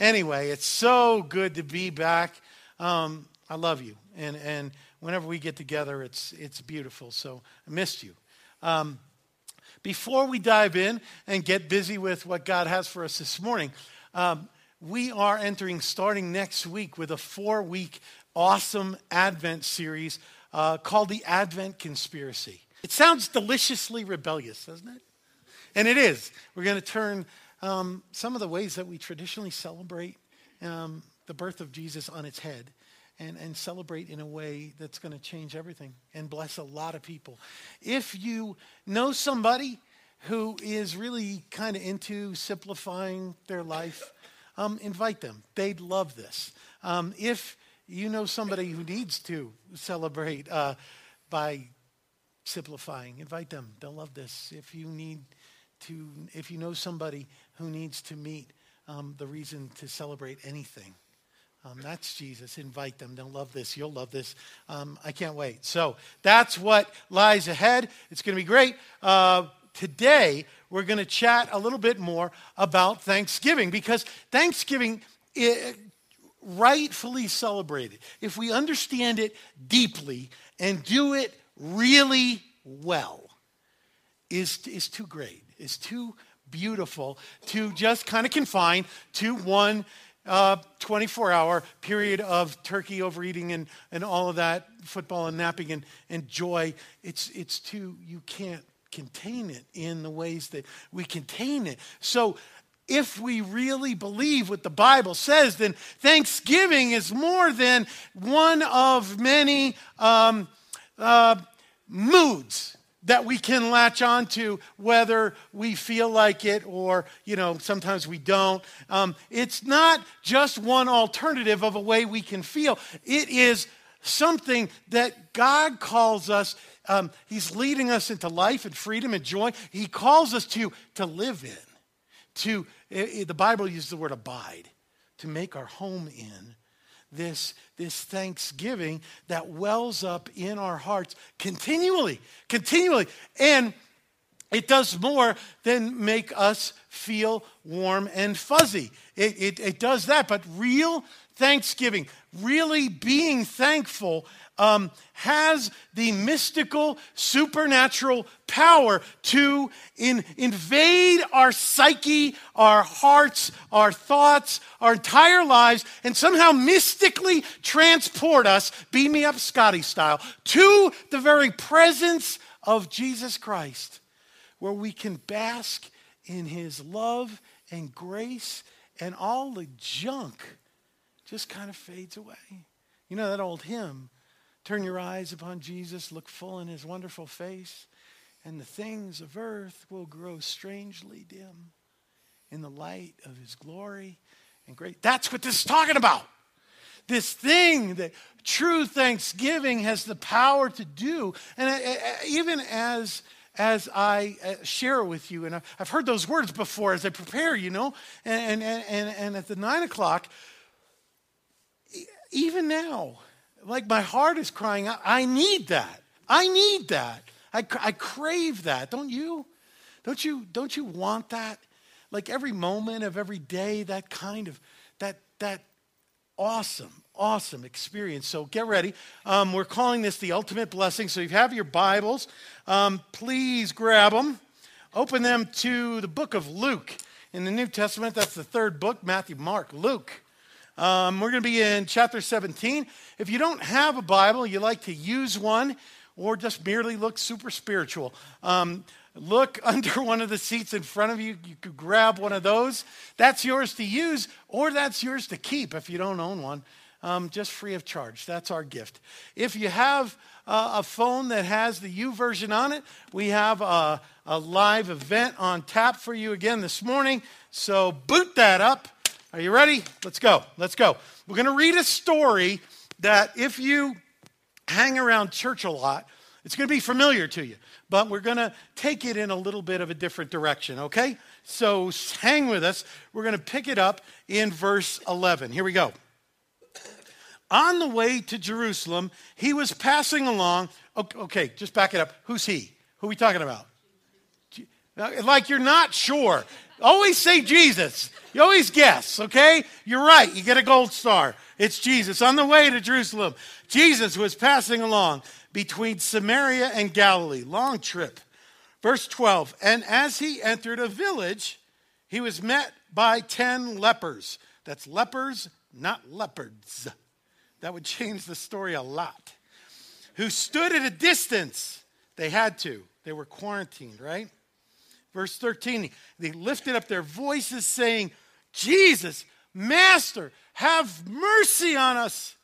Anyway, it's so good to be back. Um, I love you. And, and whenever we get together, it's, it's beautiful. So I missed you. Um, before we dive in and get busy with what God has for us this morning, um, we are entering, starting next week, with a four week awesome Advent series uh, called The Advent Conspiracy. It sounds deliciously rebellious, doesn't it? And it is. We're going to turn um, some of the ways that we traditionally celebrate um, the birth of Jesus on its head and, and celebrate in a way that's going to change everything and bless a lot of people. If you know somebody who is really kind of into simplifying their life, um, invite them. They'd love this. Um, if you know somebody who needs to celebrate uh, by simplifying, invite them. They'll love this. If you need to, if you know somebody who needs to meet um, the reason to celebrate anything, um, that's Jesus. Invite them. They'll love this. You'll love this. Um, I can't wait. So that's what lies ahead. It's going to be great. Uh, today, we're going to chat a little bit more about Thanksgiving because Thanksgiving, it, rightfully celebrated, if we understand it deeply and do it really well, is, is too great, is too beautiful to just kind of confine to one uh, 24 hour period of turkey overeating and, and all of that, football and napping and, and joy. It's, it's too, you can't contain it in the ways that we contain it. So, if we really believe what the Bible says, then Thanksgiving is more than one of many um, uh, moods that we can latch onto whether we feel like it or you know sometimes we don't. Um, it's not just one alternative of a way we can feel. It is something that god calls us um, he's leading us into life and freedom and joy. He calls us to to live in to it, it, the bible uses the word abide to make our home in this, this thanksgiving that wells up in our hearts continually, continually. And it does more than make us feel warm and fuzzy. It, it, it does that, but real thanksgiving, really being thankful um, has the mystical, supernatural power to in, invade our psyche, our hearts, our thoughts, our entire lives, and somehow mystically transport us, beam me up Scotty style, to the very presence of Jesus Christ, where we can bask in his love and grace, and all the junk just kind of fades away. You know that old hymn Turn your eyes upon Jesus, look full in his wonderful face, and the things of earth will grow strangely dim in the light of his glory and great. That's what this is talking about. This thing that true thanksgiving has the power to do. And uh, uh, even as as I uh, share with you, and I've heard those words before as I prepare, you know, and, and, and, and at the nine o'clock, even now, like my heart is crying out, I need that. I need that. I, I crave that. Don't you? Don't you? Don't you want that? Like every moment of every day, that kind of that that awesome, awesome experience. So get ready. Um, we're calling this the ultimate blessing. So if you have your Bibles, um, please grab them, open them to the book of Luke in the New Testament. That's the third book: Matthew, Mark, Luke. Um, we're going to be in chapter 17. If you don't have a Bible, you like to use one, or just merely look super spiritual, um, look under one of the seats in front of you. You could grab one of those. That's yours to use, or that's yours to keep if you don't own one, um, just free of charge. That's our gift. If you have uh, a phone that has the YouVersion on it, we have a, a live event on tap for you again this morning. So boot that up are you ready? Let's go. Let's go. We're going to read a story that if you hang around church a lot, it's going to be familiar to you, but we're going to take it in a little bit of a different direction, okay? So hang with us. We're going to pick it up in verse 11. Here we go. On the way to Jerusalem, he was passing along. Okay, just back it up. Who's he? Who are we talking about? Like you're not sure. Always say Jesus. You always guess, okay? You're right. You get a gold star. It's Jesus. On the way to Jerusalem, Jesus was passing along between Samaria and Galilee. Long trip. Verse 12 And as he entered a village, he was met by 10 lepers. That's lepers, not leopards. That would change the story a lot. Who stood at a distance. They had to, they were quarantined, right? Verse 13, they lifted up their voices saying, Jesus, Master, have mercy on us.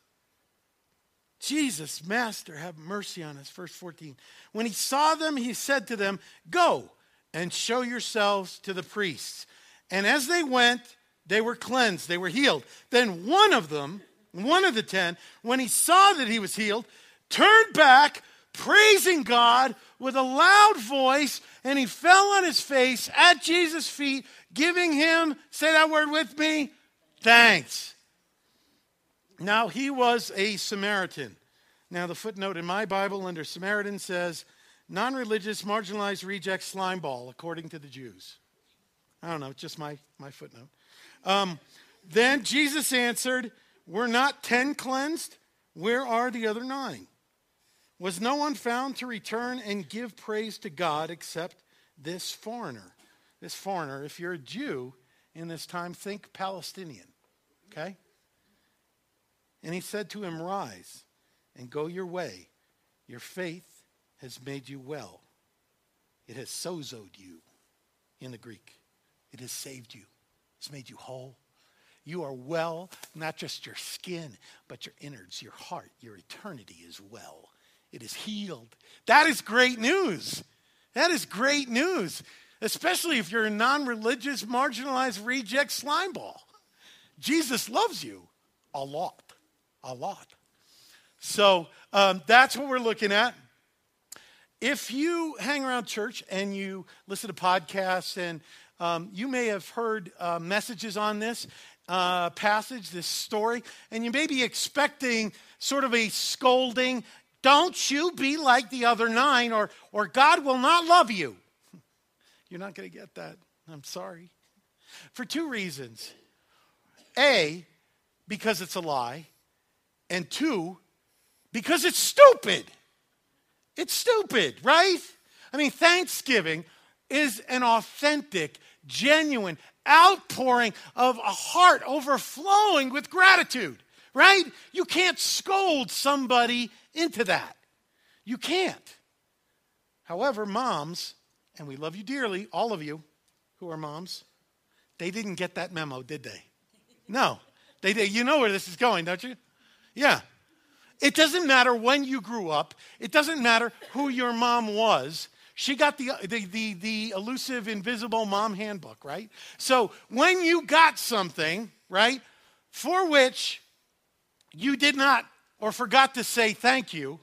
Jesus, Master, have mercy on us. Verse 14. When he saw them, he said to them, Go and show yourselves to the priests. And as they went, they were cleansed, they were healed. Then one of them, one of the ten, when he saw that he was healed, turned back, praising God with a loud voice, and he fell on his face at Jesus' feet, giving him, say that word with me, thanks. Now he was a Samaritan. Now the footnote in my Bible under Samaritan says, non religious, marginalized reject slime ball, according to the Jews. I don't know, just my, my footnote. Um, then Jesus answered, Were not ten cleansed? Where are the other nine? Was no one found to return and give praise to God except this foreigner? This foreigner, if you're a Jew in this time, think Palestinian. Okay? And he said to him, Rise and go your way. Your faith has made you well. It has sozoed you in the Greek. It has saved you. It's made you whole. You are well, not just your skin, but your innards, your heart, your eternity is well. It is healed. That is great news. That is great news, especially if you're a non religious, marginalized, reject slime ball. Jesus loves you a lot, a lot. So um, that's what we're looking at. If you hang around church and you listen to podcasts, and um, you may have heard uh, messages on this uh, passage, this story, and you may be expecting sort of a scolding don't you be like the other nine, or, or God will not love you. You're not going to get that. I'm sorry. For two reasons. A, because it's a lie. And two, because it's stupid. It's stupid, right? I mean, Thanksgiving is an authentic, genuine outpouring of a heart overflowing with gratitude, right? You can't scold somebody into that. You can't. However, moms, and we love you dearly, all of you who are moms, they didn't get that memo, did they? No. They, they, you know where this is going, don't you? Yeah. It doesn't matter when you grew up. It doesn't matter who your mom was. She got the, uh, the, the, the, elusive, invisible mom handbook, right? So when you got something, right, for which you did not or forgot to say thank you,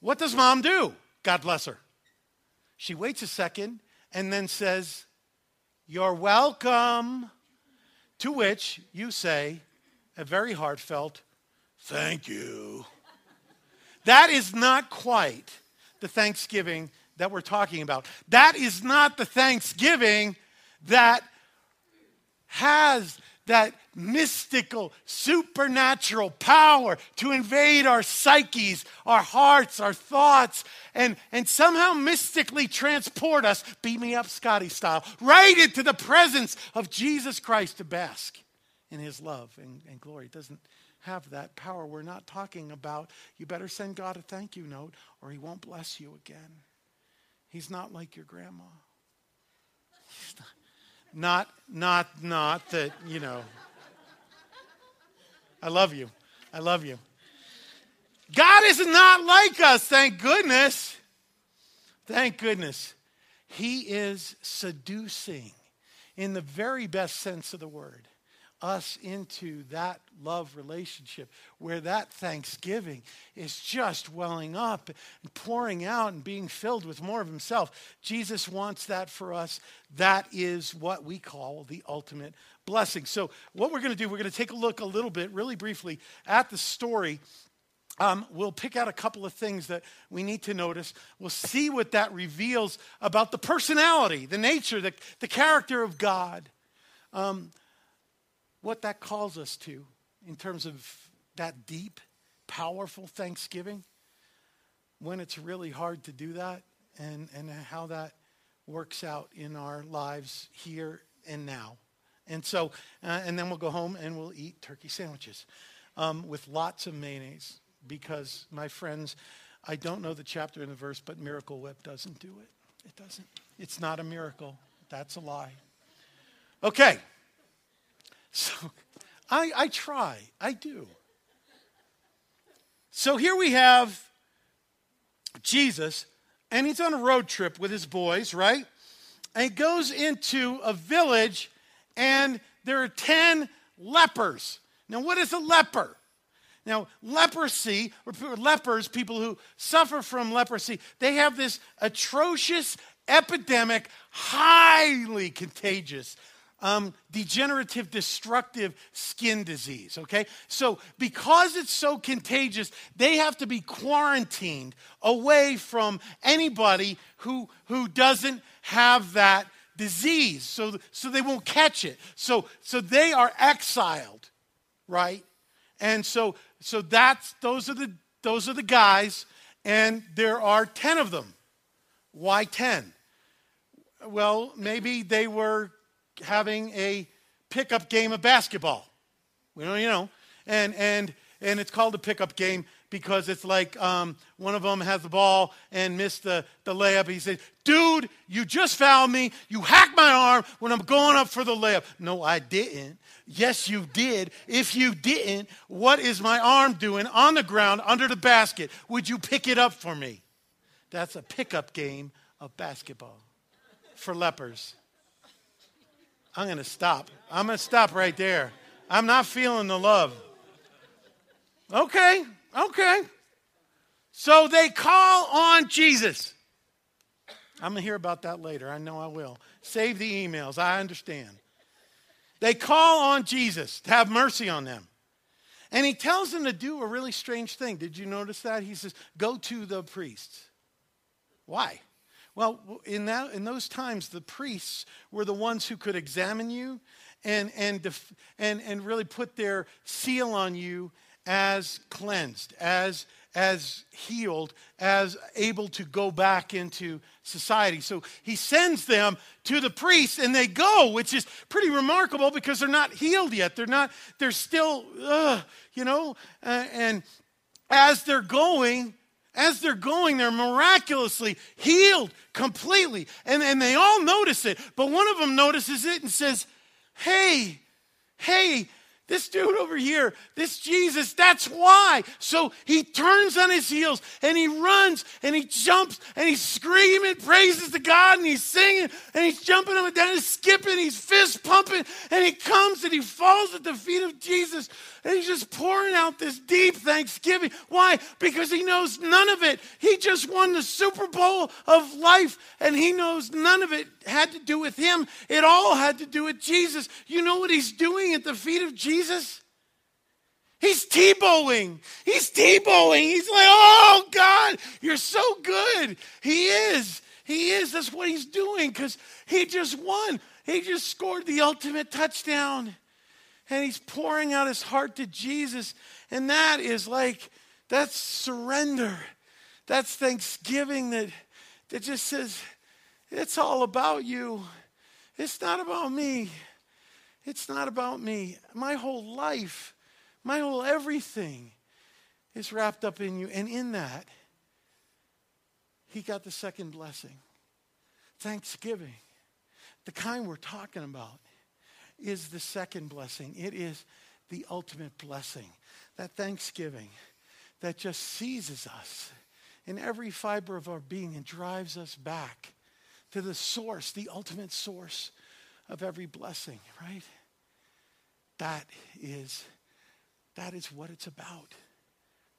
what does mom do? God bless her. She waits a second and then says, You're welcome. To which you say a very heartfelt, Thank you. That is not quite the Thanksgiving that we're talking about. That is not the Thanksgiving that has that mystical, supernatural power to invade our psyches, our hearts, our thoughts, and, and somehow mystically transport us, beat me up Scotty style, right into the presence of Jesus Christ to bask in his love and, and glory. It doesn't have that power. We're not talking about you better send God a thank you note or he won't bless you again. He's not like your grandma. Not, not, not that, you know. I love you. I love you. God is not like us, thank goodness. Thank goodness. He is seducing in the very best sense of the word us into that love relationship where that thanksgiving is just welling up and pouring out and being filled with more of himself. Jesus wants that for us. That is what we call the ultimate blessing. So, what we're going to do, we're going to take a look a little bit, really briefly, at the story um, we'll pick out a couple of things that we need to notice. We'll see what that reveals about the personality, the nature, the, the character of God, um, what that calls us to in terms of that deep, powerful thanksgiving, when it's really hard to do that, and, and how that works out in our lives here and now. And so, uh, and then we'll go home and we'll eat turkey sandwiches um, with lots of mayonnaise because, my friends, I don't know the chapter and the verse, but Miracle Whip doesn't do it. It doesn't. It's not a miracle. That's a lie. Okay. So I, I try. I do. So here we have Jesus, and he's on a road trip with his boys, right? And he goes into a village, and there are 10 lepers. Now, what is a leper? Now, leprosy, lepers, people who suffer from leprosy, they have this atrocious epidemic, highly contagious, um, degenerative, destructive skin disease. Okay? So, because it's so contagious, they have to be quarantined away from anybody who, who doesn't have that disease so, so they won't catch it. So, so they are exiled, right? And so so that's those are the those are the guys, and there are ten of them. Why ten? Well, maybe they were having a pickup game of basketball. We don't, you know, and and and it's called a pickup game because it's like um, one of them has the ball and missed the, the layup. He says, Dude, you just fouled me. You hacked my arm when I'm going up for the layup. No, I didn't. Yes, you did. If you didn't, what is my arm doing on the ground under the basket? Would you pick it up for me? That's a pickup game of basketball for lepers. I'm going to stop. I'm going to stop right there. I'm not feeling the love. Okay, okay. So they call on Jesus. I'm going to hear about that later. I know I will. Save the emails. I understand. They call on Jesus to have mercy on them. And he tells them to do a really strange thing. Did you notice that? He says, Go to the priests. Why? Well, in, that, in those times, the priests were the ones who could examine you and, and, def- and, and really put their seal on you as cleansed, as, as healed, as able to go back into society. So he sends them to the priest and they go, which is pretty remarkable because they're not healed yet. They're not, they're still, you know, uh, and as they're going, as they're going, they're miraculously healed completely. And, and they all notice it, but one of them notices it and says, Hey, hey, this dude over here, this Jesus, that's why. So he turns on his heels and he runs and he jumps and he's screaming praises to God and he's singing and he's jumping up and down and skipping, he's fist pumping and he comes and he falls at the feet of Jesus and he's just pouring out this deep thanksgiving. Why? Because he knows none of it. He just won the Super Bowl of life and he knows none of it had to do with him. It all had to do with Jesus. You know what he's doing at the feet of Jesus? He's Tebowing. He's Tebowing. He's like, oh, God, you're so good. He is. He is. That's what he's doing because he just won. He just scored the ultimate touchdown and he's pouring out his heart to Jesus. And that is like, that's surrender. That's thanksgiving that, that just says, it's all about you. It's not about me. It's not about me. My whole life, my whole everything is wrapped up in you. And in that, he got the second blessing thanksgiving, the kind we're talking about is the second blessing. It is the ultimate blessing. That thanksgiving that just seizes us in every fiber of our being and drives us back to the source, the ultimate source of every blessing, right? That is that is what it's about.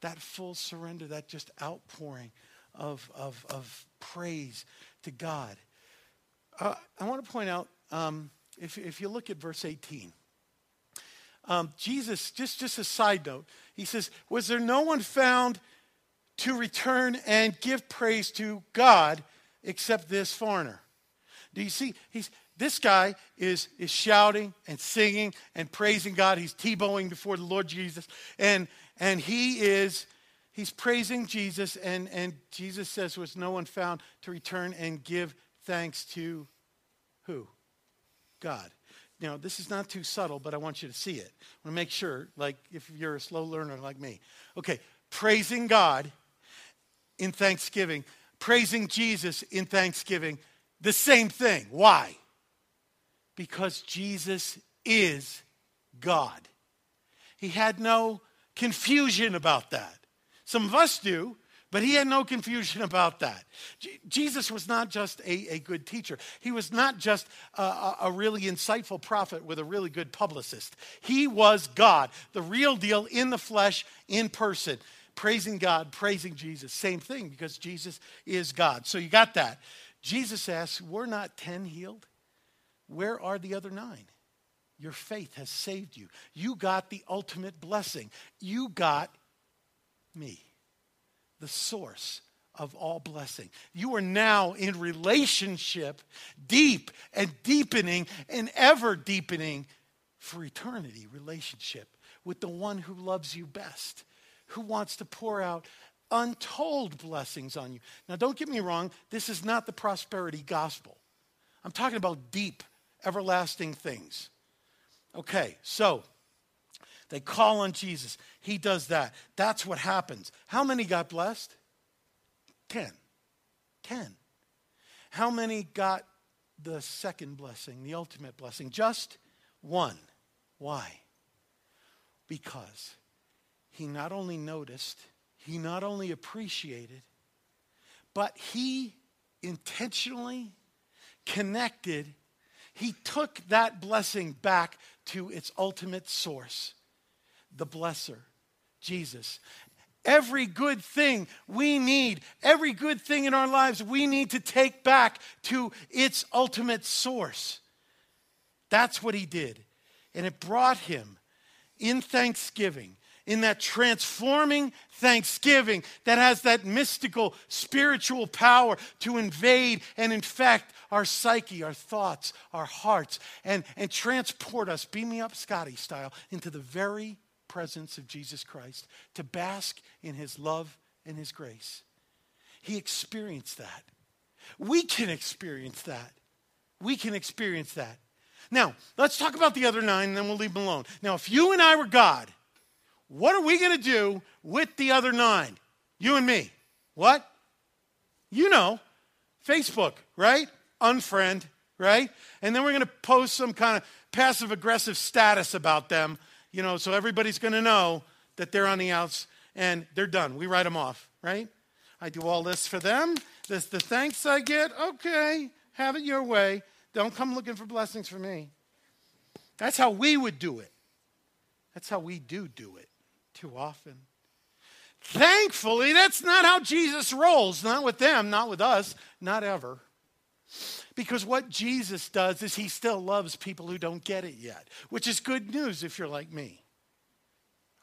That full surrender, that just outpouring of, of, of praise to God. Uh, I want to point out um, if, if you look at verse 18, um, Jesus, just, just a side note, he says, Was there no one found to return and give praise to God except this foreigner? Do you see? He's, this guy is, is shouting and singing and praising God. He's Tebowing before the Lord Jesus. And, and he is, he's praising Jesus. And, and Jesus says, was no one found to return and give thanks to who? God. Know, this is not too subtle, but I want you to see it. I want to make sure, like, if you're a slow learner like me. Okay, praising God in thanksgiving, praising Jesus in thanksgiving, the same thing. Why? Because Jesus is God. He had no confusion about that. Some of us do, but he had no confusion about that. J- Jesus was not just a, a, good teacher, he was not just a, a, a really insightful prophet with a really good publicist. He was God, the real deal in the flesh, in person. Praising God, praising Jesus. Same thing because Jesus is God. So you got that. Jesus asks, We're not 10 healed. Where are the other nine? Your faith has saved you. You got the ultimate blessing. You got me the source of all blessing. You are now in relationship, deep and deepening and ever deepening for eternity relationship with the one who loves you best, who wants to pour out untold blessings on you. Now, don't get me wrong, this is not the prosperity gospel. I'm talking about deep, everlasting things. Okay, so they call on Jesus. He does that. That's what happens. How many got blessed? Ten. Ten. How many got the second blessing, the ultimate blessing? Just one. Why? Because he not only noticed, he not only appreciated, but he intentionally connected, he took that blessing back to its ultimate source the blesser, Jesus. Every good thing we need, every good thing in our lives, we need to take back to its ultimate source. That's what he did. And it brought him in thanksgiving, in that transforming thanksgiving that has that mystical spiritual power to invade and infect our psyche, our thoughts, our hearts, and, and transport us, beam me up Scotty style, into the very presence of Jesus Christ, to bask in his love and his grace. He experienced that. We can experience that. We can experience that. Now, let's talk about the other nine and then we'll leave them alone. Now, if you and I were God, what are we going to do with the other nine? You and me. What? You know, Facebook, right? Unfriend, right? And then we're going to post some kind of passive aggressive status about them you know, so everybody's going to know that they're on the outs and they're done. We write them off, right? I do all this for them. This the thanks I get. Okay, have it your way. Don't come looking for blessings for me. That's how we would do it. That's how we do do it too often. Thankfully, that's not how Jesus rolls. Not with them, not with us, not ever. Because what Jesus does is he still loves people who don't get it yet, which is good news if you're like me.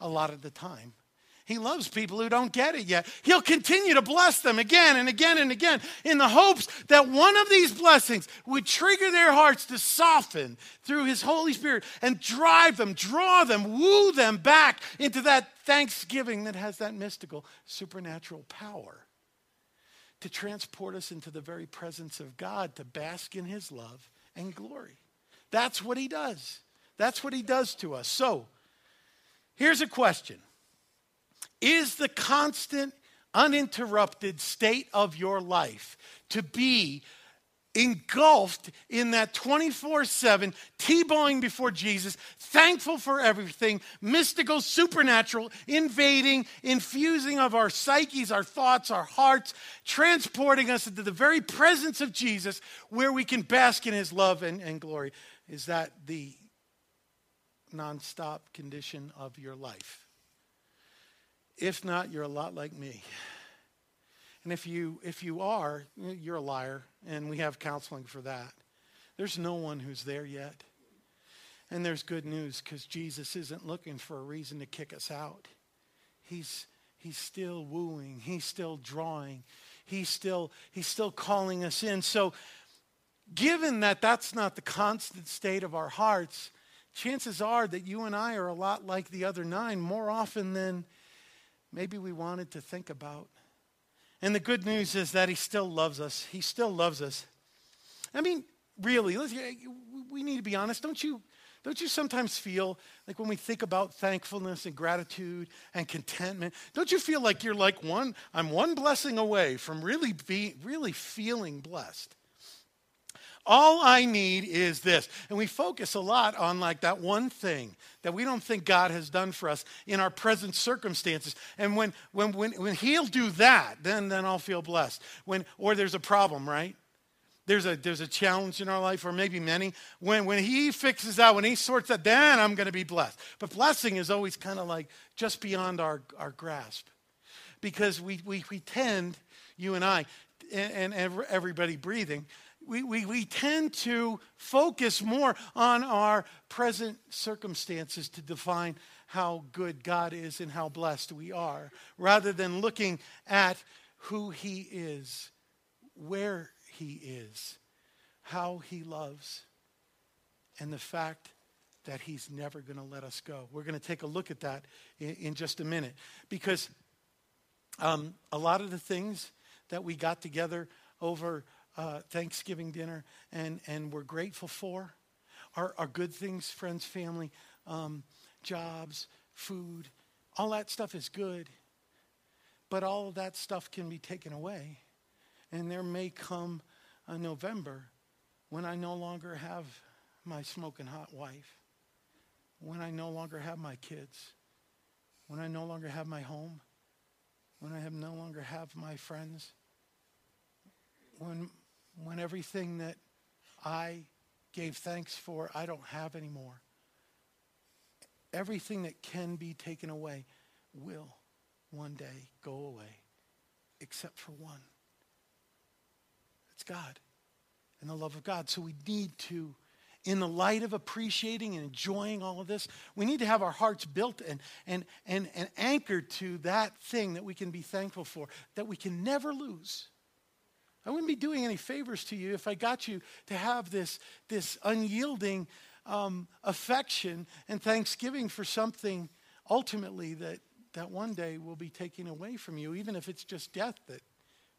A lot of the time. He loves people who don't get it yet. He'll continue to bless them again and again and again in the hopes that one of these blessings would trigger their hearts to soften through His Holy Spirit and drive them, draw them, woo them back into that thanksgiving that has that mystical, supernatural power to transport us into the very presence of God, to bask in his love and glory. That's what he does. That's what he does to us. So, here's a question Is the constant, uninterrupted state of your life to be engulfed in that 24 7 Tebowing before Jesus, thankful for everything, mystical, supernatural, invading, infusing of our psyches, our thoughts, our hearts, transporting us into the very presence of Jesus where we can bask in his love and, and glory. Is that the nonstop condition of your life? If not, you're a lot like me. And if you, if you are, you're a liar, and we have counseling for that. There's no one who's there yet. And there's good news because Jesus isn't looking for a reason to kick us out. He's, he's still wooing, he's still drawing, he's still, he's still calling us in. So, given that that's not the constant state of our hearts, chances are that you and I are a lot like the other nine more often than maybe we wanted to think about. And the good news is that he still loves us. He still loves us. I mean, really, we need to be honest. Don't you, don't you sometimes feel like when we think about thankfulness and gratitude and contentment, don't you feel like you're like one, I'm one blessing away from really be, really feeling blessed? All I need is this. And we focus a lot on like that one thing that we don't think God has done for us in our present circumstances. And when, when, when, when He'll do that, then, then I'll feel blessed. When, or there's a problem, right? There's a, there's a challenge in our life, or maybe many. When, when He fixes that, when He sorts that, then I'm going to be blessed. But blessing is always kind of like just beyond our, our grasp. Because we, we, we tend, you and I, and, and everybody breathing, we, we, we tend to focus more on our present circumstances to define how good God is and how blessed we are, rather than looking at who He is, where He is, how He loves, and the fact that He's never going to let us go. We're going to take a look at that in, in just a minute because um, a lot of the things that we got together over uh, Thanksgiving dinner and, and we're grateful for our, are good things, friends, family, um, jobs, food. All that stuff is good. But all of that stuff can be taken away. And there may come a November when I no longer have my smoking hot wife, when I no longer have my kids, when I no longer have my home, when I have no longer have my friends, when when everything that I gave thanks for, I don't have anymore. Everything that can be taken away will one day go away, except for one. It's God and the love of God. So we need to, in the light of appreciating and enjoying all of this, we need to have our hearts built and, and, and, and anchored to that thing that we can be thankful for, that we can never lose. I wouldn't be doing any favors to you if I got you to have this, this unyielding um, affection and thanksgiving for something ultimately that, that one day will be taken away from you, even if it's just death that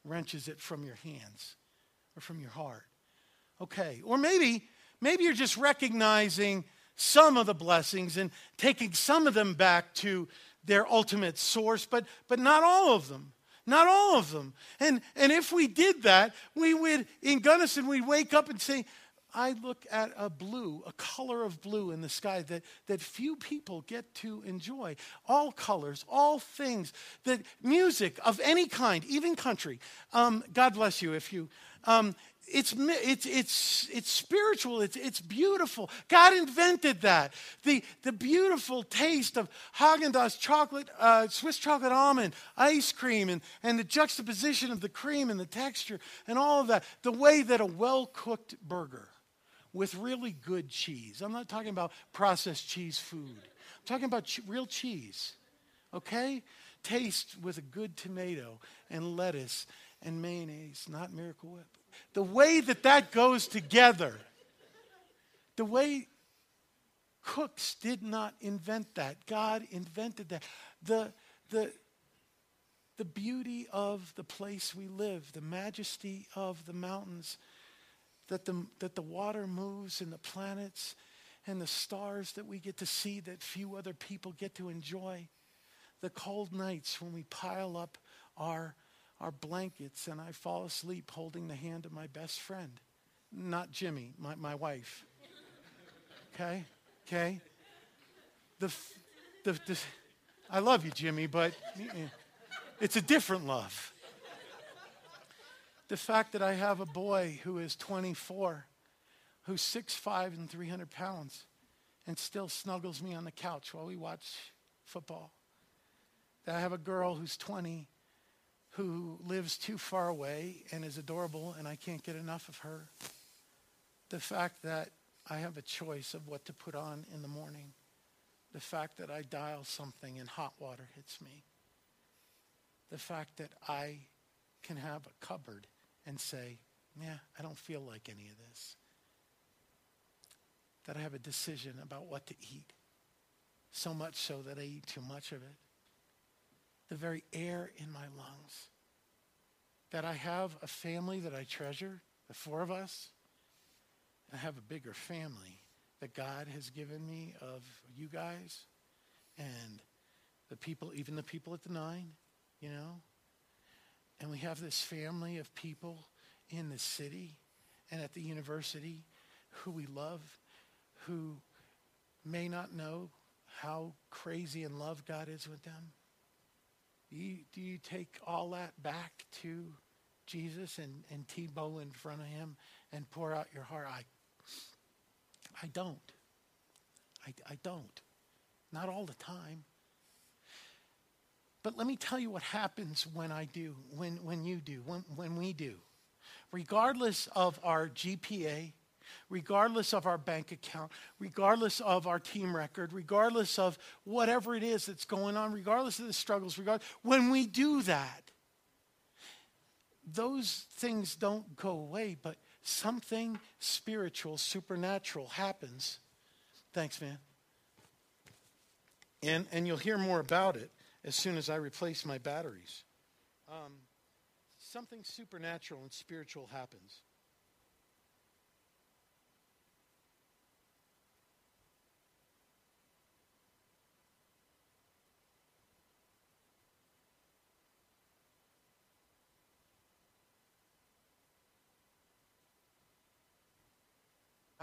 wrenches it from your hands or from your heart. Okay. Or maybe, maybe you're just recognizing some of the blessings and taking some of them back to their ultimate source, but, but not all of them. Not all of them. And, and if we did that, we would, in Gunnison, we'd wake up and say, I look at a blue, a color of blue in the sky that, that few people get to enjoy. All colors, all things, that music of any kind, even country. Um, God bless you if you. Um, it's, it's, it's, it's spiritual, it's, it's beautiful. God invented that. The, the beautiful taste of Haagen-Dazs chocolate, uh, Swiss chocolate almond, ice cream, and, and the juxtaposition of the cream and the texture and all of that. The way that a well-cooked burger with really good cheese. I'm not talking about processed cheese food. I'm talking about ch- real cheese, okay? Taste with a good tomato and lettuce and mayonnaise, not Miracle Whip the way that that goes together, the way cooks did not invent that. God invented that. The, the, the beauty of the place we live, the majesty of the mountains, that the, that the water moves and the planets and the stars that we get to see that few other people get to enjoy, the cold nights when we pile up our our blankets and I fall asleep holding the hand of my best friend. Not Jimmy, my, my wife. Okay? Okay? The, the, the, I love you, Jimmy, but it's a different love. The fact that I have a boy who is 24, who's 6'5 and 300 pounds, and still snuggles me on the couch while we watch football. That I have a girl who's 20 who lives too far away and is adorable, and I can't get enough of her. The fact that I have a choice of what to put on in the morning. The fact that I dial something and hot water hits me. The fact that I can have a cupboard and say, yeah, I don't feel like any of this. That I have a decision about what to eat. So much so that I eat too much of it. The very air in my lungs. That I have a family that I treasure, the four of us. I have a bigger family that God has given me of you guys and the people, even the people at the nine, you know. And we have this family of people in the city and at the university who we love, who may not know how crazy in love God is with them? Do you, do you take all that back to Jesus and, and Tebow in front of him and pour out your heart? I, I don't. I, I don't. Not all the time. But let me tell you what happens when I do, when, when you do, when, when we do regardless of our GPA, regardless of our bank account, regardless of our team record, regardless of whatever it is that's going on, regardless of the struggles, when we do that, those things don't go away, but something spiritual, supernatural happens. Thanks, man. And, and you'll hear more about it as soon as I replace my batteries. Um, something supernatural and spiritual happens.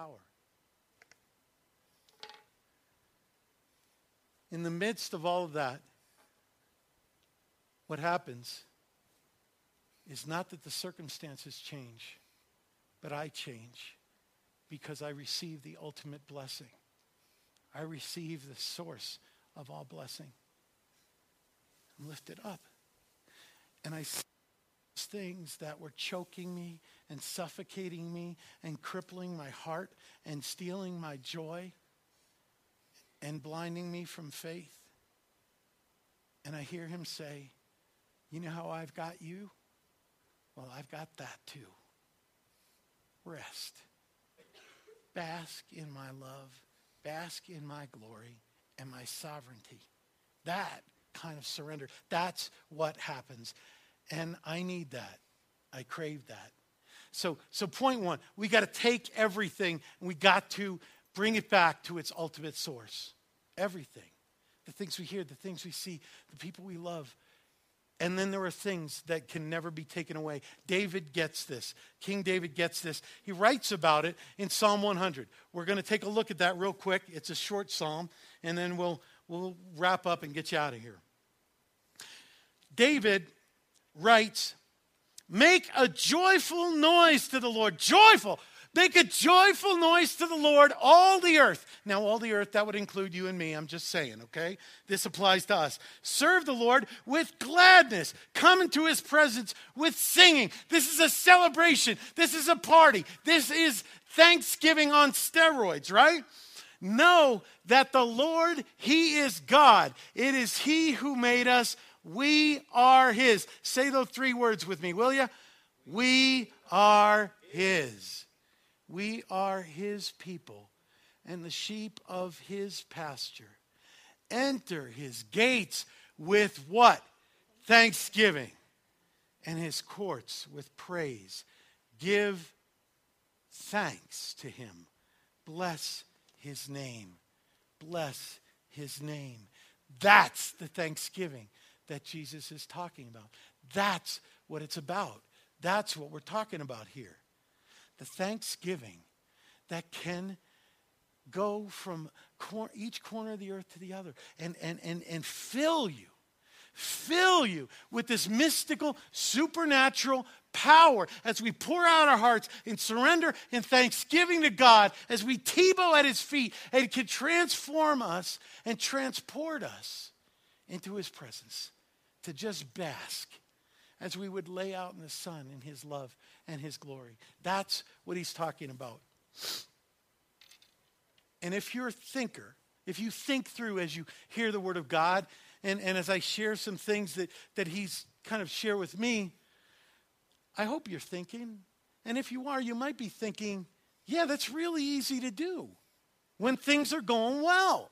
Power. In the midst of all of that, what happens is not that the circumstances change, but I change because I receive the ultimate blessing. I receive the source of all blessing. I'm lifted up. And I see things that were choking me and suffocating me and crippling my heart and stealing my joy and blinding me from faith. And I hear him say, You know how I've got you? Well, I've got that too. Rest. Bask in my love. Bask in my glory and my sovereignty. That kind of surrender. That's what happens. And I need that. I crave that. So, so point one, we got to take everything and we got to bring it back to its ultimate source. Everything. The things we hear, the things we see, the people we love, and then there are things that can never be taken away. David gets this. King David gets this. He writes about it in Psalm 100. We're going to take a look at that real quick. It's a short psalm, and then we'll, we'll wrap up and get you out of here. David writes, Make a joyful noise to the Lord. Joyful. Make a joyful noise to the Lord, all the earth. Now, all the earth, that would include you and me. I'm just saying, okay? This applies to us. Serve the Lord with gladness. Come into his presence with singing. This is a celebration. This is a party. This is Thanksgiving on steroids, right? Know that the Lord, he is God. It is he who made us. We are his. Say those three words with me, will you? We are his. We are his people and the sheep of his pasture. Enter his gates with what? Thanksgiving. And his courts with praise. Give thanks to him. Bless his name. Bless his name. That's the thanksgiving that Jesus is talking about. That's what it's about. That's what we're talking about here the thanksgiving that can go from cor- each corner of the earth to the other and, and, and, and fill you, fill you with this mystical, supernatural power as we pour out our hearts in surrender and thanksgiving to God, as we Tebow at his feet, and can transform us and transport us into his presence to just bask as we would lay out in the sun in his love and his glory. That's what he's talking about. And if you're a thinker, if you think through as you hear the Word of God, and, and as I share some things that, that He's kind of share with me, I hope you're thinking. And if you are, you might be thinking, yeah, that's really easy to do when things are going well.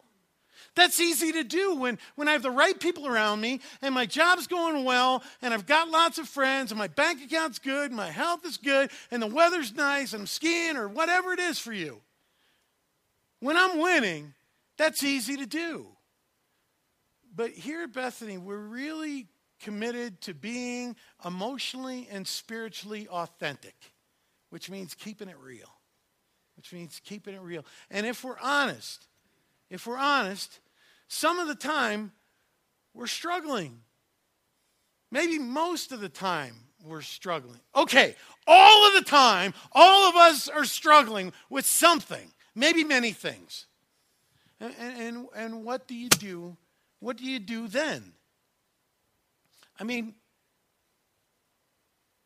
That's easy to do when, when I have the right people around me and my job's going well and I've got lots of friends and my bank account's good, and my health is good, and the weather's nice, and I'm skiing or whatever it is for you. When I'm winning, that's easy to do. But here at Bethany, we're really committed to being emotionally and spiritually authentic, which means keeping it real. Which means keeping it real. And if we're honest, if we're honest, some of the time we're struggling. Maybe most of the time we're struggling. Okay, all of the time, all of us are struggling with something, maybe many things. And, and, and what do you do? What do you do then? I mean,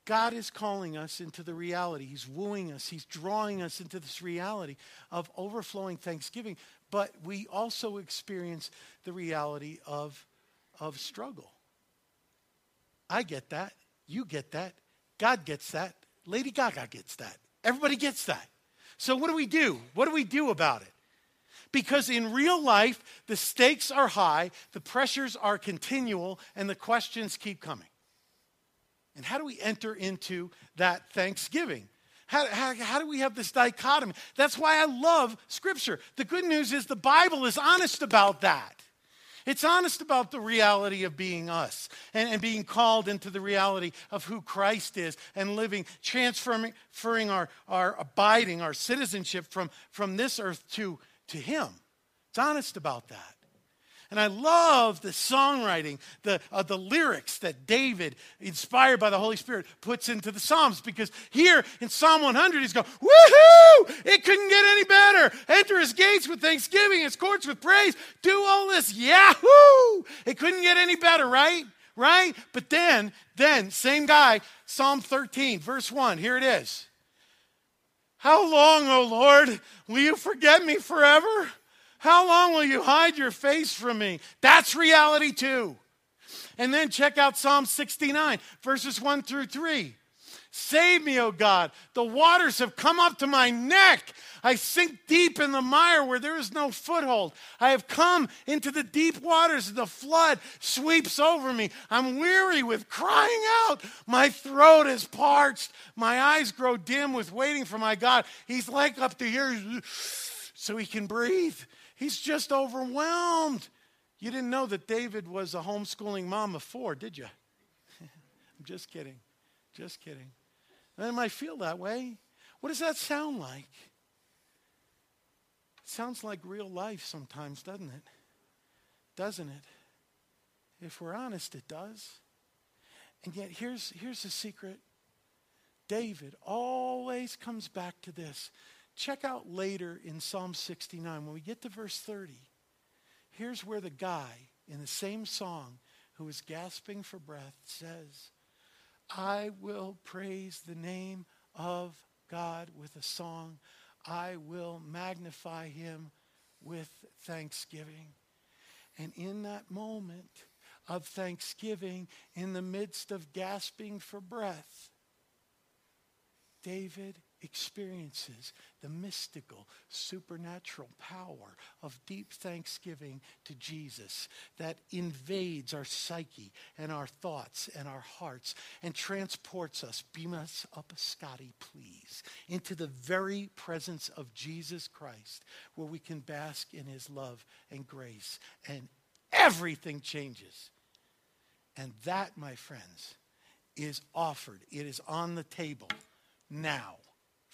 God is calling us into the reality. He's wooing us. He's drawing us into this reality of overflowing thanksgiving. But we also experience the reality of, of struggle. I get that. You get that. God gets that. Lady Gaga gets that. Everybody gets that. So, what do we do? What do we do about it? Because in real life, the stakes are high, the pressures are continual, and the questions keep coming. And how do we enter into that thanksgiving? How, how, how, do we have this dichotomy? That's why I love Scripture. The good news is the Bible is honest about that. It's honest about the reality of being us and, and being called into the reality of who Christ is and living, transferring our, our abiding, our citizenship from, from this earth to to Him. It's honest about that. And I love the songwriting, the, uh, the lyrics that David, inspired by the Holy Spirit, puts into the Psalms. Because here in Psalm 100, he's going, Woohoo! It couldn't get any better. Enter his gates with thanksgiving, his courts with praise. Do all this. Yahoo! It couldn't get any better, right? Right? But then, then, same guy, Psalm 13, verse 1. Here it is. How long, O Lord, will you forget me forever? How long will you hide your face from me? That's reality too. And then check out Psalm 69, verses 1 through 3. Save me, O God. The waters have come up to my neck. I sink deep in the mire where there is no foothold. I have come into the deep waters. The flood sweeps over me. I'm weary with crying out. My throat is parched. My eyes grow dim with waiting for my God. He's like up to here so he can breathe. He's just overwhelmed. You didn't know that David was a homeschooling mom of four, did you? I'm just kidding. Just kidding. And it might feel that way. What does that sound like? It sounds like real life sometimes, doesn't it? Doesn't it? If we're honest, it does. And yet, here's, here's the secret David always comes back to this. Check out later in Psalm 69, when we get to verse 30, here's where the guy in the same song who is gasping for breath says, I will praise the name of God with a song. I will magnify him with thanksgiving. And in that moment of thanksgiving, in the midst of gasping for breath, David experiences the mystical, supernatural power of deep thanksgiving to Jesus that invades our psyche and our thoughts and our hearts and transports us, beam us up, Scotty, please, into the very presence of Jesus Christ where we can bask in his love and grace and everything changes. And that, my friends, is offered. It is on the table now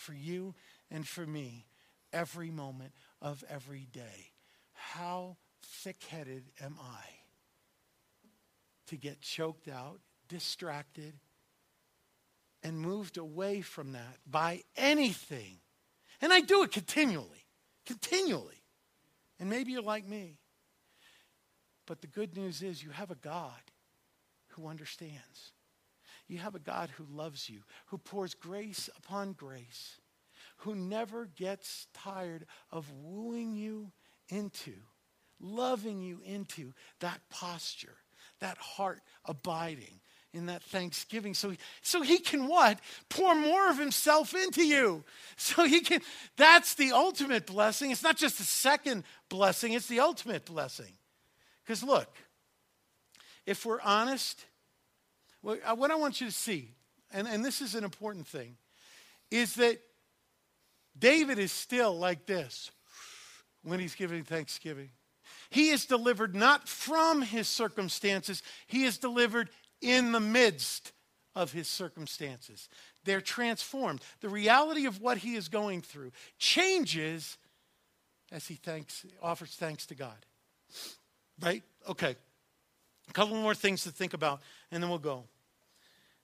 for you and for me every moment of every day. How thick headed am I to get choked out, distracted, and moved away from that by anything? And I do it continually, continually. And maybe you're like me. But the good news is you have a God who understands. You have a God who loves you, who pours grace upon grace, who never gets tired of wooing you into, loving you into that posture, that heart abiding in that thanksgiving. So he, so he can what? Pour more of himself into you. So he can that's the ultimate blessing. It's not just the second blessing it's the ultimate blessing. Because look if we're honest Uh, what i want you to see and, and this is an important thing is that david is still like this when he's giving thanksgiving he is delivered not from his circumstances, he is delivered in the midst of his circumstances. They're transformed. The reality of what he is going through changes as he thanks, offers thanks to God. Right? Okay. A couple more things to think about, and then we'll go.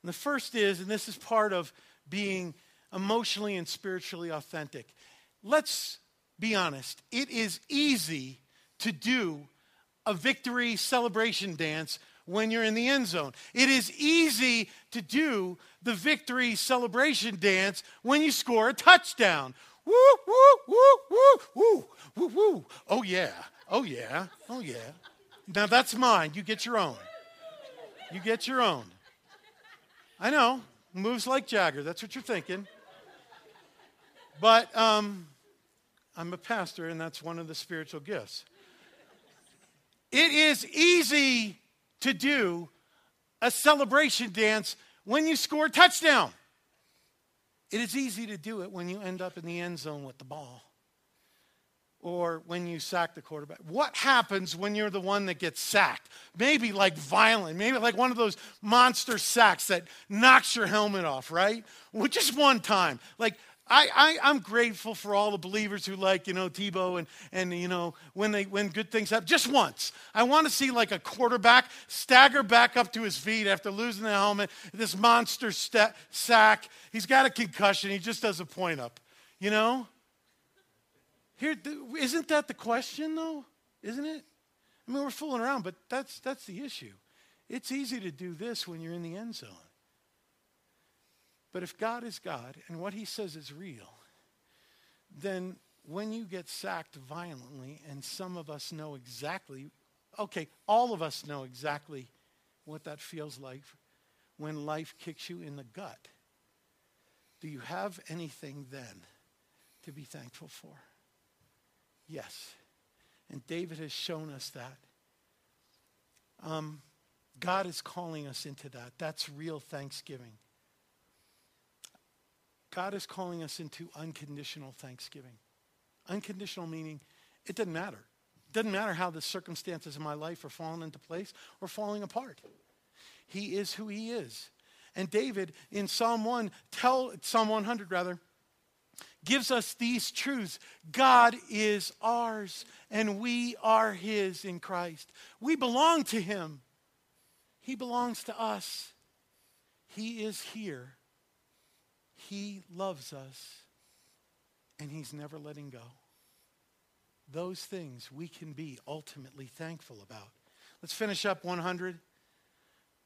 And the first is, and this is part of being emotionally and spiritually authentic. Let's be honest. It is easy to do a victory celebration dance when you're in the end zone. It is easy to do the victory celebration dance when you score a touchdown. Woo, woo, woo, woo, woo, woo, woo. Oh, yeah. Oh, yeah. Oh, yeah. Now that's mine. You get your own. You get your own. I know. Moves like Jagger. That's what you're thinking. But um, I'm a pastor, and that's one of the spiritual gifts. It is easy to do a celebration dance when you score a touchdown. It is easy to do it when you end up in the end zone with the ball or when you sack the quarterback. What happens when you're the one that gets sacked? Maybe like violent, maybe like one of those monster sacks that knocks your helmet off, right? Well, just one time. Like I, I, am grateful for all the believers who like, you know, Tebow and, and, you know, when, they, when good things happen. Just once. I want to see like a quarterback stagger back up to his feet after losing the helmet, this monster st- sack. He's got a concussion. He just does a point up, you know? Here, isn't that the question, though? Isn't it? I mean, we're fooling around, but that's, that's the issue. It's easy to do this when you're in the end zone. But if God is God and what he says is real, then when you get sacked violently, and some of us know exactly, okay, all of us know exactly what that feels like when life kicks you in the gut. Do you have anything then to be thankful for? Yes. And David has shown us that. Um, God is calling us into that. That's real thanksgiving. God is calling us into unconditional thanksgiving. Unconditional meaning it doesn't matter. It doesn't matter how the circumstances of my life are falling into place or falling apart. He is who he is. And David in Psalm 1, tell Psalm 100 rather, gives us these truths. God is ours and we are his in Christ. We belong to him. He belongs to us. He is here he loves us and He's never letting go. Those things we can be ultimately thankful about. Let's finish up 100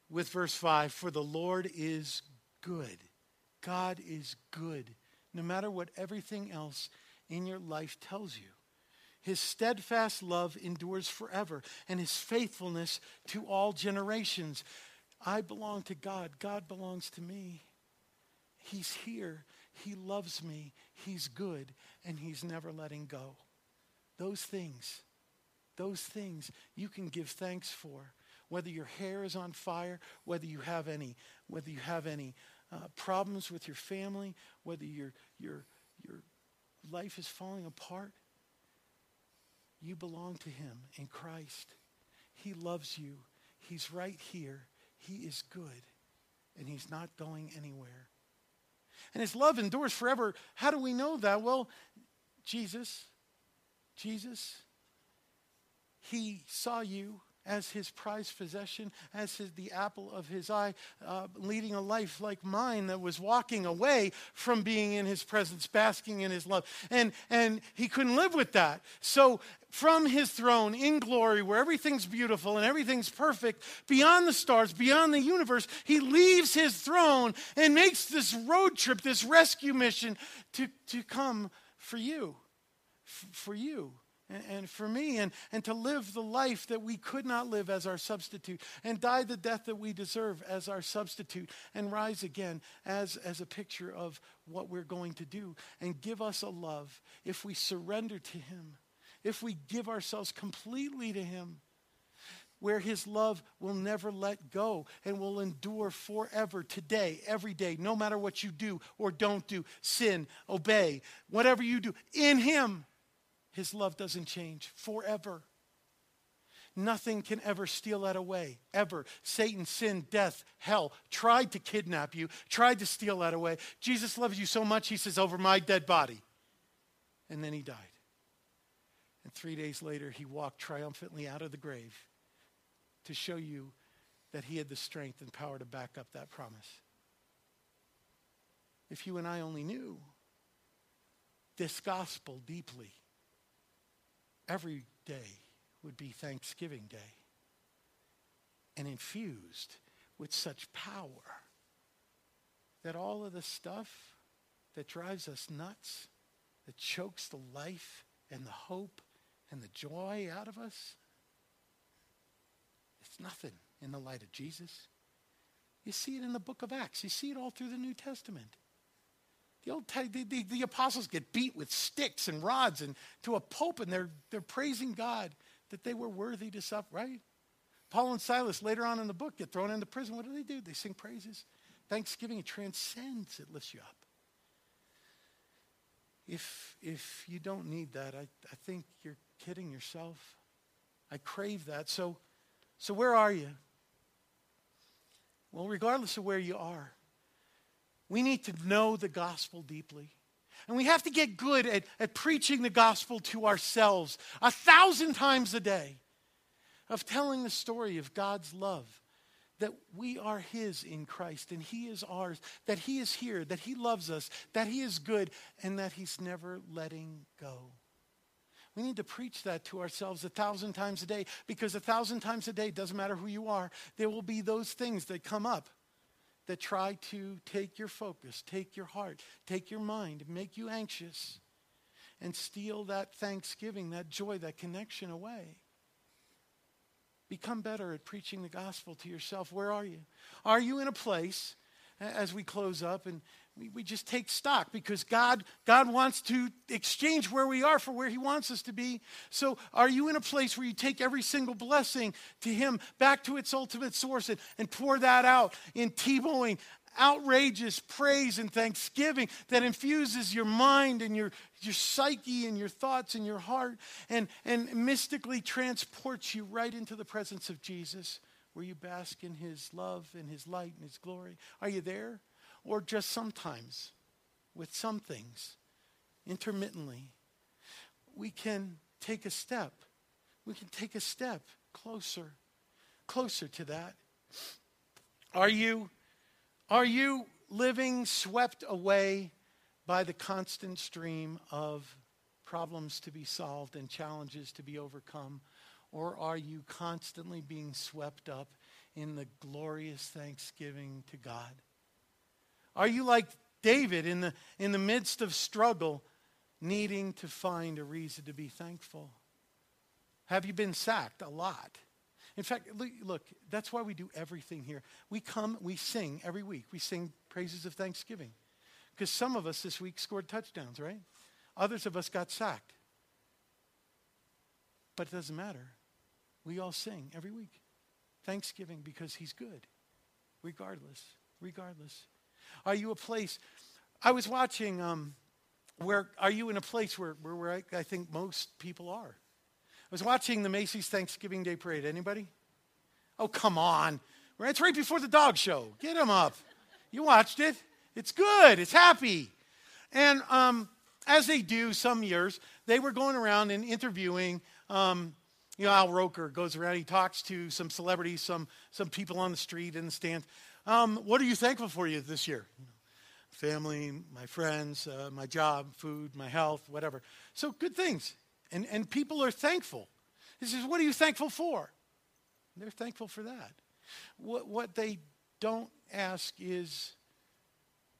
with verse 5 For the Lord is good. God is good, no matter what everything else in your life tells you. His steadfast love endures forever, and his faithfulness to all generations. I belong to God. God belongs to me. He's here. He loves me. He's good. And He's never letting go. Those things, those things you can give thanks for. Whether your hair is on fire, whether you have any, whether you have any uh, problems with your family, whether your, your, your life is falling apart, you belong to Him in Christ. He loves you. He's right here. He is good. And He's not going anywhere and his love endures forever. How do we know that? Well, Jesus, Jesus, he saw you as his prized possession, as his, the apple of his eye, uh, leading a life like mine that was walking away from being in his presence, basking in his love. And, and he couldn't live with that. So, from his throne in glory, where everything's beautiful and everything's perfect, beyond the stars, beyond the universe, he leaves his throne and makes this road trip, this rescue mission to, to come for you. F- for you and, for me, and, and to live the life that we could not live as our substitute, and die the death that we deserve as our substitute, and rise again as, as a picture of what we're going to do, and give us a love if we surrender to Him, if we give ourselves completely to Him where his love will never let go and will endure forever, today, every day, no matter what you do or don't do, sin, obey, whatever you do, in him. His love doesn't change forever. Nothing can ever steal that away, ever. Satan, sin, death, hell tried to kidnap you, tried to steal that away. Jesus loves you so much, he says, over my dead body. And then he died. And three days later, he walked triumphantly out of the grave to show you that he had the strength and power to back up that promise. If you and I only knew this gospel deeply, every day would be Thanksgiving Day and infused with such power that all of the stuff that drives us nuts, that chokes the life and the hope and the joy out of us, it's nothing in the light of Jesus. You see it in the book of Acts. You see it all through the New Testament. The, old, the, the, the, apostles get beat with sticks and rods and to a pope, and they're, they're praising God that they were worthy to suffer, right? Paul and Silas, later on in the book, get thrown into prison. What do they do? They sing praises. Thanksgiving, it transcends, it lifts you up. If, if you don't need that, I, I think you're kidding yourself. I crave that. So, so where are you? Well, regardless of where you are, we need to know the gospel deeply. And we have to get good at, at preaching the gospel to ourselves a thousand times a day, of telling the story of God's love, that we are His in Christ and He is ours, that He is here, that He loves us, that He is good, and that He's never letting go. We need to preach that to ourselves a thousand times a day because a thousand times a day, doesn't matter who you are, there will be those things that come up that try to take your focus, take your heart, take your mind, make you anxious, and steal that thanksgiving, that joy, that connection away. Become better at preaching the gospel to yourself. Where are you? Are you in a place, as we close up, and we, we just take stock because God, God wants to exchange where we are for where He wants us to be. So, are you in a place where you take every single blessing to Him back to its ultimate source and, and pour that out in Tebowing, outrageous praise and thanksgiving that infuses your mind and your, your psyche and your thoughts and your heart and, and mystically transports you right into the presence of Jesus where you bask in his love and his light and his glory. Are you there? Or just sometimes with some things, intermittently, we can take a step. We can take a step closer, closer to that. Are you, are you living swept away by the constant stream of problems to be solved and challenges to be overcome? Or are you constantly being swept up in the glorious thanksgiving to God? Are you like David in the, in the midst of struggle, needing to find a reason to be thankful? Have you been sacked? A lot. In fact, look, that's why we do everything here. We come, we sing every week. We sing praises of thanksgiving. Because some of us this week scored touchdowns, right? Others of us got sacked. But it doesn't matter. We all sing every week. Thanksgiving because he's good, regardless, regardless. Are you a place? I was watching, um, where are you in a place where, where, where I, I think most people are? I was watching the Macy's Thanksgiving Day Parade. Anybody? Oh, come on. It's right before the dog show. Get him up. You watched it. It's good. It's happy. And um, as they do some years, they were going around and interviewing um, You know, Al Roker goes around, he talks to some celebrities, some, some people on the street in the stand. Um, what are you thankful for you this year? Family, my friends, uh, my job, food, my health, whatever. So good things. And, and people are thankful. He says, What are you thankful for? they're thankful for that. What, what they don't ask is,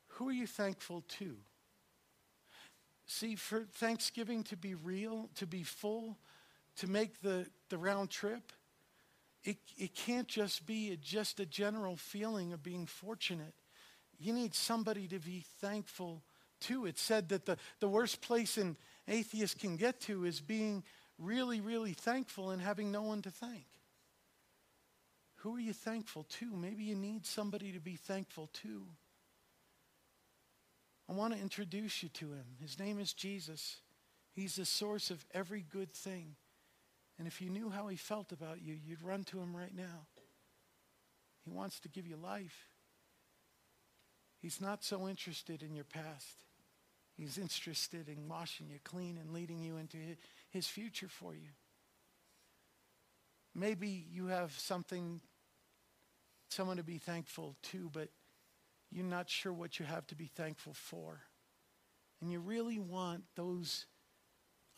Who are you thankful to? See, for Thanksgiving to be real, to be full, to make the, the round trip, it, it can't just be a, just a general feeling of being fortunate. You need somebody to be thankful to. It said that the, the worst place an atheist can get to is being really, really thankful and having no one to thank. Who are you thankful to? Maybe you need somebody to be thankful to. I want to introduce you to him. His name is Jesus. He's the source of every good thing. And if you knew how he felt about you, you'd run to him right now. He wants to give you life. He's not so interested in your past. He's interested in washing you clean and leading you into his future for you. Maybe you have something, someone to be thankful to, but you're not sure what you have to be thankful for. And you really want those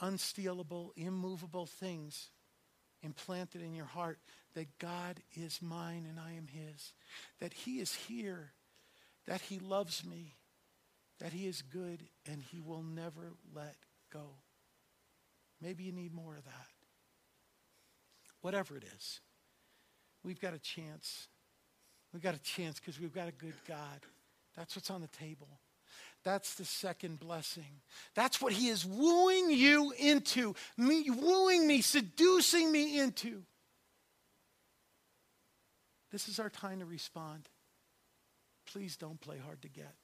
unstealable, immovable things implanted in your heart that God is mine and I am his, that he is here, that he loves me, that he is good and he will never let go. Maybe you need more of that. Whatever it is, we've got a chance. We've got a chance because we've got a good God. That's what's on the table. That's the second blessing. That's what he is wooing you into, me, wooing me, seducing me into. This is our time to respond. Please don't play hard to get.